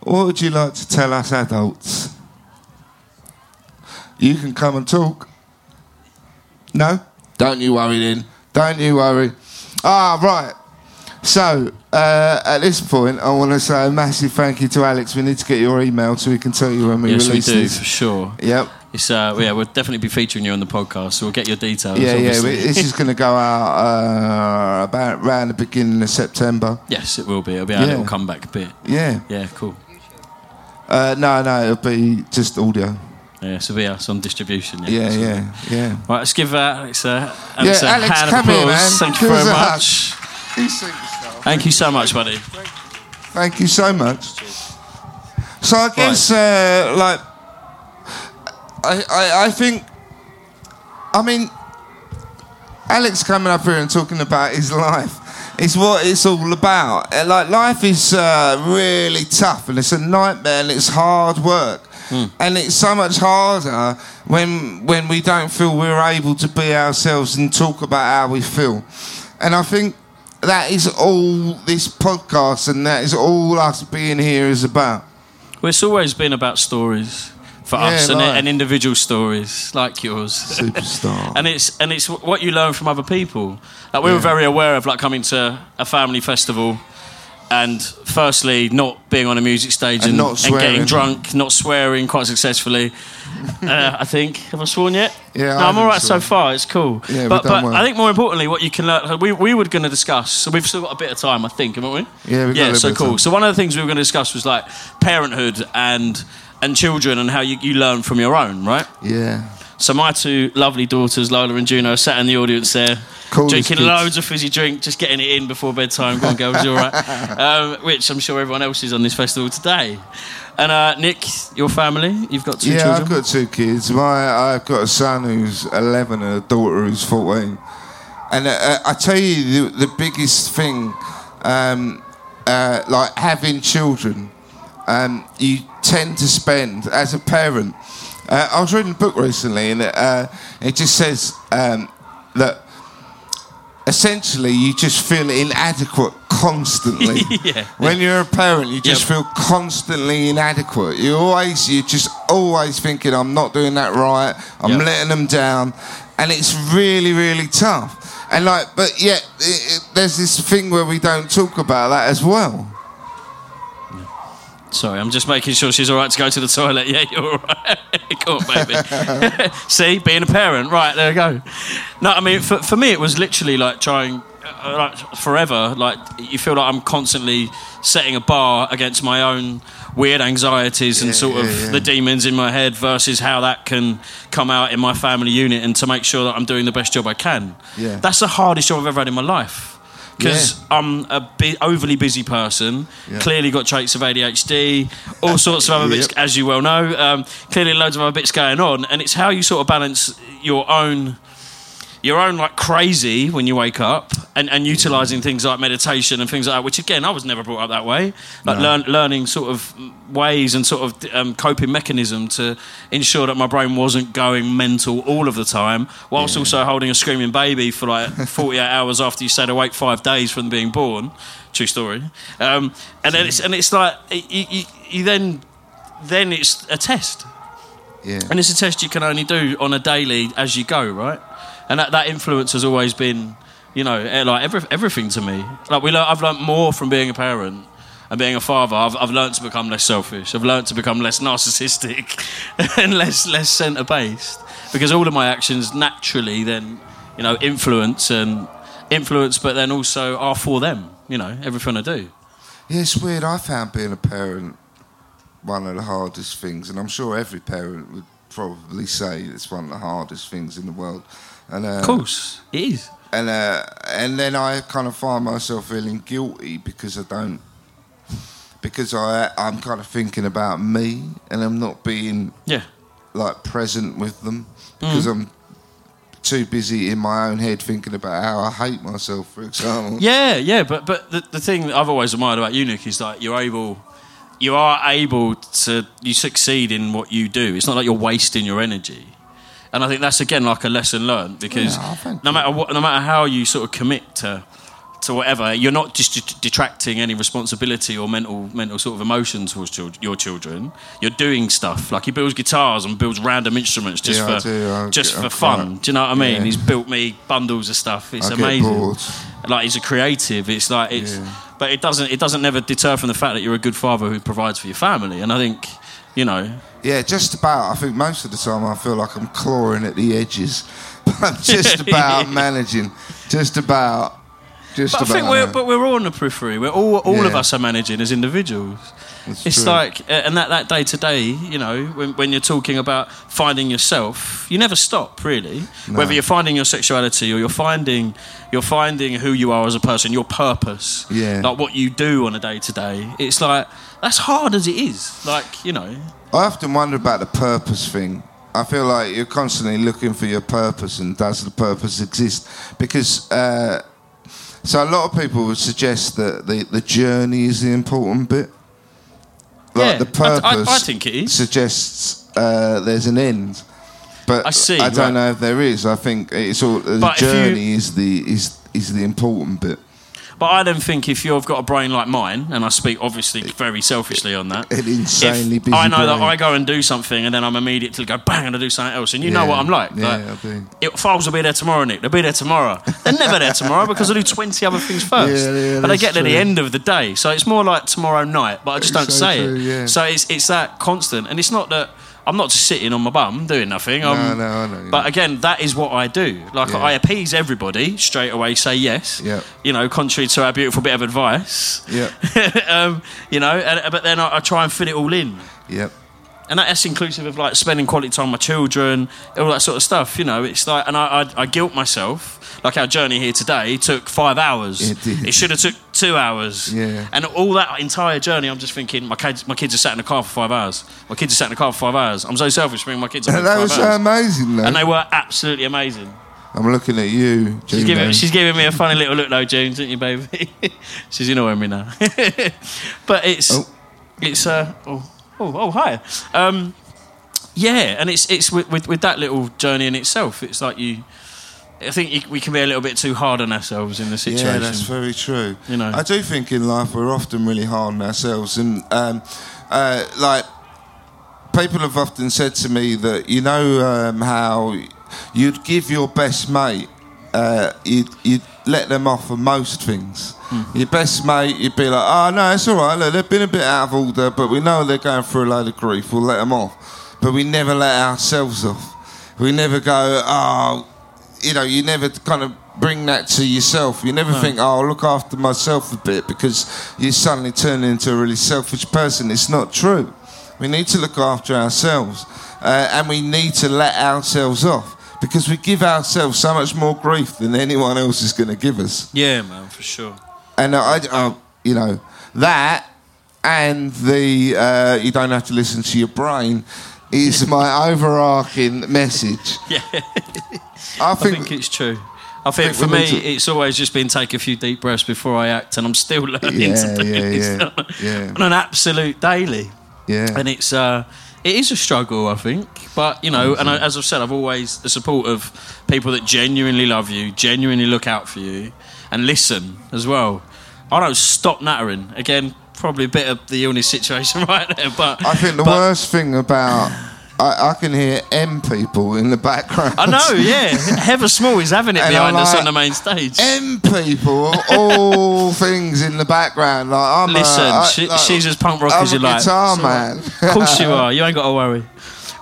What would you like to tell us adults? You can come and talk. No? Don't you worry then. Don't you worry. Ah, right. So, uh, at this point, I want to say a massive thank you to Alex. We need to get your email so we can tell you when we yes, we release do this. for sure. Yep. It's uh, yeah, we'll definitely be featuring you on the podcast, so we'll get your details. Yeah, yeah. obviously. we- This is going to go out uh, about around the beginning of September. yes, it will be. It'll be our Yeah. little comeback bit. Yeah. Yeah, cool. Uh, no, no, it'll be just audio. Yeah, so we us some distribution. Yeah, So- yeah, yeah. Right, let's give uh, Alex a, Alex a Alex, hand come of here, applause. man. Thank you very much. Thank you so much, buddy. Thank you so much. So I guess, uh, like, I, I, I think, I mean, Alex coming up here and talking about his life is what it's all about. Uh, Like, life is uh, really tough and it's a nightmare and it's hard work. And it's so much harder when when we don't feel we're able to be ourselves and talk about how we feel. And I think that is all this podcast and that is all us being here is about. Well, it's always been about stories for Yeah, us and, uh, like- and individual stories like yours. Superstar. [LAUGHS] and it's and it's what you learn from other people. Like we were very aware of like coming to a family festival, and firstly not being on a music stage And and, not and getting drunk, not swearing quite successfully. [LAUGHS] uh, I think have I sworn yet? Yeah, no, I I'm haven't all right so far. It's cool. Yeah, but but well. I think more importantly, what you can learn. We we were going to discuss. So we've still got a bit of time, I think, haven't we? Yeah, we've got a yeah. So bit of cool. So one of the things we were going to discuss was like parenthood and and children and how you, you learn from your own, right? Yeah. So my two lovely daughters, Lola and Juno, sat in the audience there, drinking loads of fizzy drink, just getting it in before bedtime. Go on, girls, you all right? [LAUGHS] Um, which I'm sure everyone else is on this festival today. And uh, Nick, your family, you've got two yeah, children. I've got two kids. My, I've got a son who's 11 and a daughter who's 14. And uh, I tell you, the, the biggest thing, um, uh, like having children, um, you tend to spend as a parent. Uh, I was reading a book recently, and it, uh, it just says um, that essentially you just feel inadequate constantly. [LAUGHS] Yeah. When you're a parent, you just Yep. feel constantly inadequate. You always, you're just always thinking, "I'm not doing that right. I'm Yep. letting them down," and it's really, really tough. And like, but yet, it, it, there's this thing where we don't talk about that as well. Sorry, I'm just making sure she's all right to go to the toilet. [LAUGHS] Yeah, you're all right. [LAUGHS] Come on, baby. [LAUGHS] See, being a parent. Right, there we go. No, I mean, for, for me, it was literally like trying, uh, like forever. Like, you feel like I'm constantly setting a bar against my own weird anxieties and Yeah, sort of yeah, yeah. the demons in my head versus how that can come out in my family unit and to make sure that I'm doing the best job I can. Yeah. That's the hardest job I've ever had in my life. Because I'm a bi- overly busy person, Yeah. clearly got traits of ADHD, all sorts of other bits, Yep. as you well know. Um, clearly, loads of other bits going on, and it's how you sort of balance your own, your own like crazy when you wake up, and, and utilizing things like meditation and things like that. Which again, I was never brought up that way. Like learn, learning sort of ways and sort of um, coping mechanism to ensure that my brain wasn't going mental all of the time, whilst also holding a screaming baby for like [LAUGHS] 48 hours after you stayed awake five days from being born. True story. Um, and then it's and it's like you, you, you then then it's a test. Yeah. And it's a test you can only do on a daily as you go, right? And that, that influence has always been, you know, eh, like every, everything to me. Like we, learn, I've learned more from being a parent and being a father. I've, I've learned to become less selfish. I've learned to become less narcissistic [LAUGHS] and less less centre based because all of my actions naturally then, you know, influence and influence, but then also are for them. You know, everything I do. Yeah, it's weird. I found being a parent one of the hardest things, and I'm sure every parent would probably say it's one of the hardest things in the world. And uh, Of course, it is. and uh, and then I kind of find myself feeling guilty because I don't because I I'm kind of thinking about me and I'm not being Yeah. like present with them because Mm. I'm too busy in my own head thinking about how I hate myself, for example. Yeah, yeah, but but the, the thing that I've always admired about you, Nick, is like you're able, you are able to you succeed in what you do. It's not like you're wasting your energy, and I think that's again like a lesson learned because Yeah, no matter what, no matter how you sort of commit to to whatever, you're not just detracting any responsibility or mental mental sort of emotion towards your children. You're doing stuff like he builds guitars and builds random instruments just Yeah, for do. Just for fun. Do you know what I mean? yeah. He's built me bundles of stuff. It's I amazing like he's a creative. It's like it's, Yeah. but it doesn't it doesn't never deter from the fact that you're a good father who provides for your family. And I think, you know, Yeah, just about. I think most of the time I feel like I'm clawing at the edges, [LAUGHS] but I'm just [LAUGHS] about managing. Just about. Just but I about. think we're but we're all on the periphery. We're all all of us are managing as individuals. That's it's true. like and that that day to day, you know, when when you're talking about finding yourself, you never stop really. Whether you're finding your sexuality or you're finding you're finding who you are as a person, your purpose, Yeah. like what you do on a day to day. It's like that's hard as it is. Like you know. I often wonder about the purpose thing. I feel like you're constantly looking for your purpose, and does the purpose exist? Because uh, so a lot of people would suggest that the, the journey is the important bit. Yeah, the I- I- purpose. I think it is. Suggests uh, there's an end, but I see, I don't right. know if there is. I think it's all the But if you- journey is the is is the important bit. But I don't think if you've got a brain like mine, and I speak obviously very selfishly on that. An insanely busy I know that. I go and do something, and then I'm immediately go bang and I do something else, and you know what I'm like. yeah, like. It, files will be there tomorrow, Nick. They'll be there tomorrow. They're never there tomorrow because I do 20 other things [LAUGHS] first. Yeah, yeah, but they get to the end of the day. So it's more like tomorrow night, but I just don't So say true, it. yeah. So it's, it's that constant. And it's not that I'm not just sitting on my bum doing nothing. I'm, no, I know, But yeah. again, that is what I do. Like, Yeah. I appease everybody straight away, say yes. Yeah. You know, contrary to our beautiful bit of advice. Yep. [LAUGHS] um, you know, and, but then I, I try and fit it all in. Yep. And that's inclusive of like spending quality time with my children, all that sort of stuff. You know, it's like, and I, I, I guilt myself. Like our journey here today took five hours. It did. It should have took two hours. Yeah. And all that entire journey, I'm just thinking, my kids, my kids are sat in the car for five hours. My kids are sat in the car for five hours. I'm so selfish bringing my kids up that five was so amazing, though. and they were absolutely amazing. I'm looking at you, She's giving, she's giving me a funny little look though, June, isn't you, baby? [LAUGHS] she's annoying me now. [LAUGHS] but it's Oh. it's uh oh oh, oh hi. Um, yeah, and it's it's with, with with that little journey in itself. It's like you. I think we can be a little bit too hard on ourselves in the situation. Yeah, that's very true. You know. I do think in life we're often really hard on ourselves, and um, uh, like people have often said to me that you know um, how you'd give your best mate, uh, you'd, you'd let them off for most things. Hmm. Your best mate, you'd be like, oh no, it's all right. Look, they've been a bit out of order, but we know they're going through a load of grief. We'll let them off, but we never let ourselves off. We never go, oh, you know, you never kind of bring that to yourself. You never think, oh, I'll look after myself a bit because you suddenly turn into a really selfish person. It's not true. We need to look after ourselves uh, and we need to let ourselves off because we give ourselves so much more grief than anyone else is going to give us. Yeah, man, for sure. And I, I you know, that and the uh, you don't have to listen to your brain is [LAUGHS] my overarching message. [LAUGHS] Yeah, I I think, think it's true. I think, think for me, to- it's always just been take a few deep breaths before I act, and I'm still [LAUGHS] learning Yeah, to do yeah, this yeah. on an absolute daily. yeah. and it's uh, it is a struggle, I think. But you know, and I, as I've said, I've always the support of people that genuinely love you, genuinely look out for you, and listen as well. I don't stop nattering. Again, probably a bit of the illness situation [LAUGHS] right there, but I think the but- worst thing about I, I can hear M people in the background. I know, yeah. Heather Small is having it And behind I'm us on the main stage. M people, all [LAUGHS] things in the background. Like I'm uh, Listen, a, I- she, like, she's as punk rock I'm as you like. guitar right. man. Of course you are. You ain't got to worry.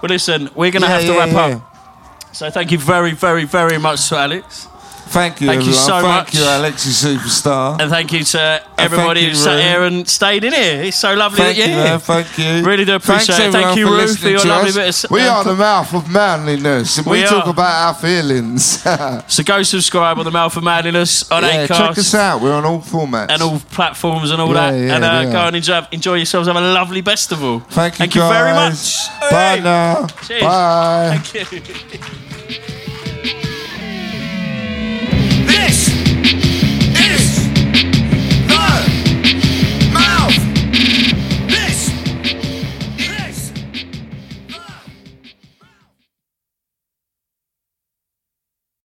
Well, listen, we're going to Yeah, have to yeah, wrap yeah. up. So thank you very, very, very much to Alex. Thank you, Thank you everyone. so Thank much. you, Alex, you superstar. And thank you to everybody you, who sat Roo. here and stayed in here. It's so lovely Thank that you, you're here. man. Thank you. Really do Thanks, appreciate it. Thank everyone, you, for Roo, listening for your to lovely us. bit of We uh, are the mouth of manliness, and we, We talk about our feelings. [LAUGHS] So go subscribe on the Mouth of manliness on Acast. check us out. We're on all formats. and all platforms and all Yeah, that. yeah, and uh, we go and enjoy, enjoy yourselves. Have a lovely festival. Thank you, Thank you very much. Bye Hey. now. Cheers. Bye. Thank you. [LAUGHS]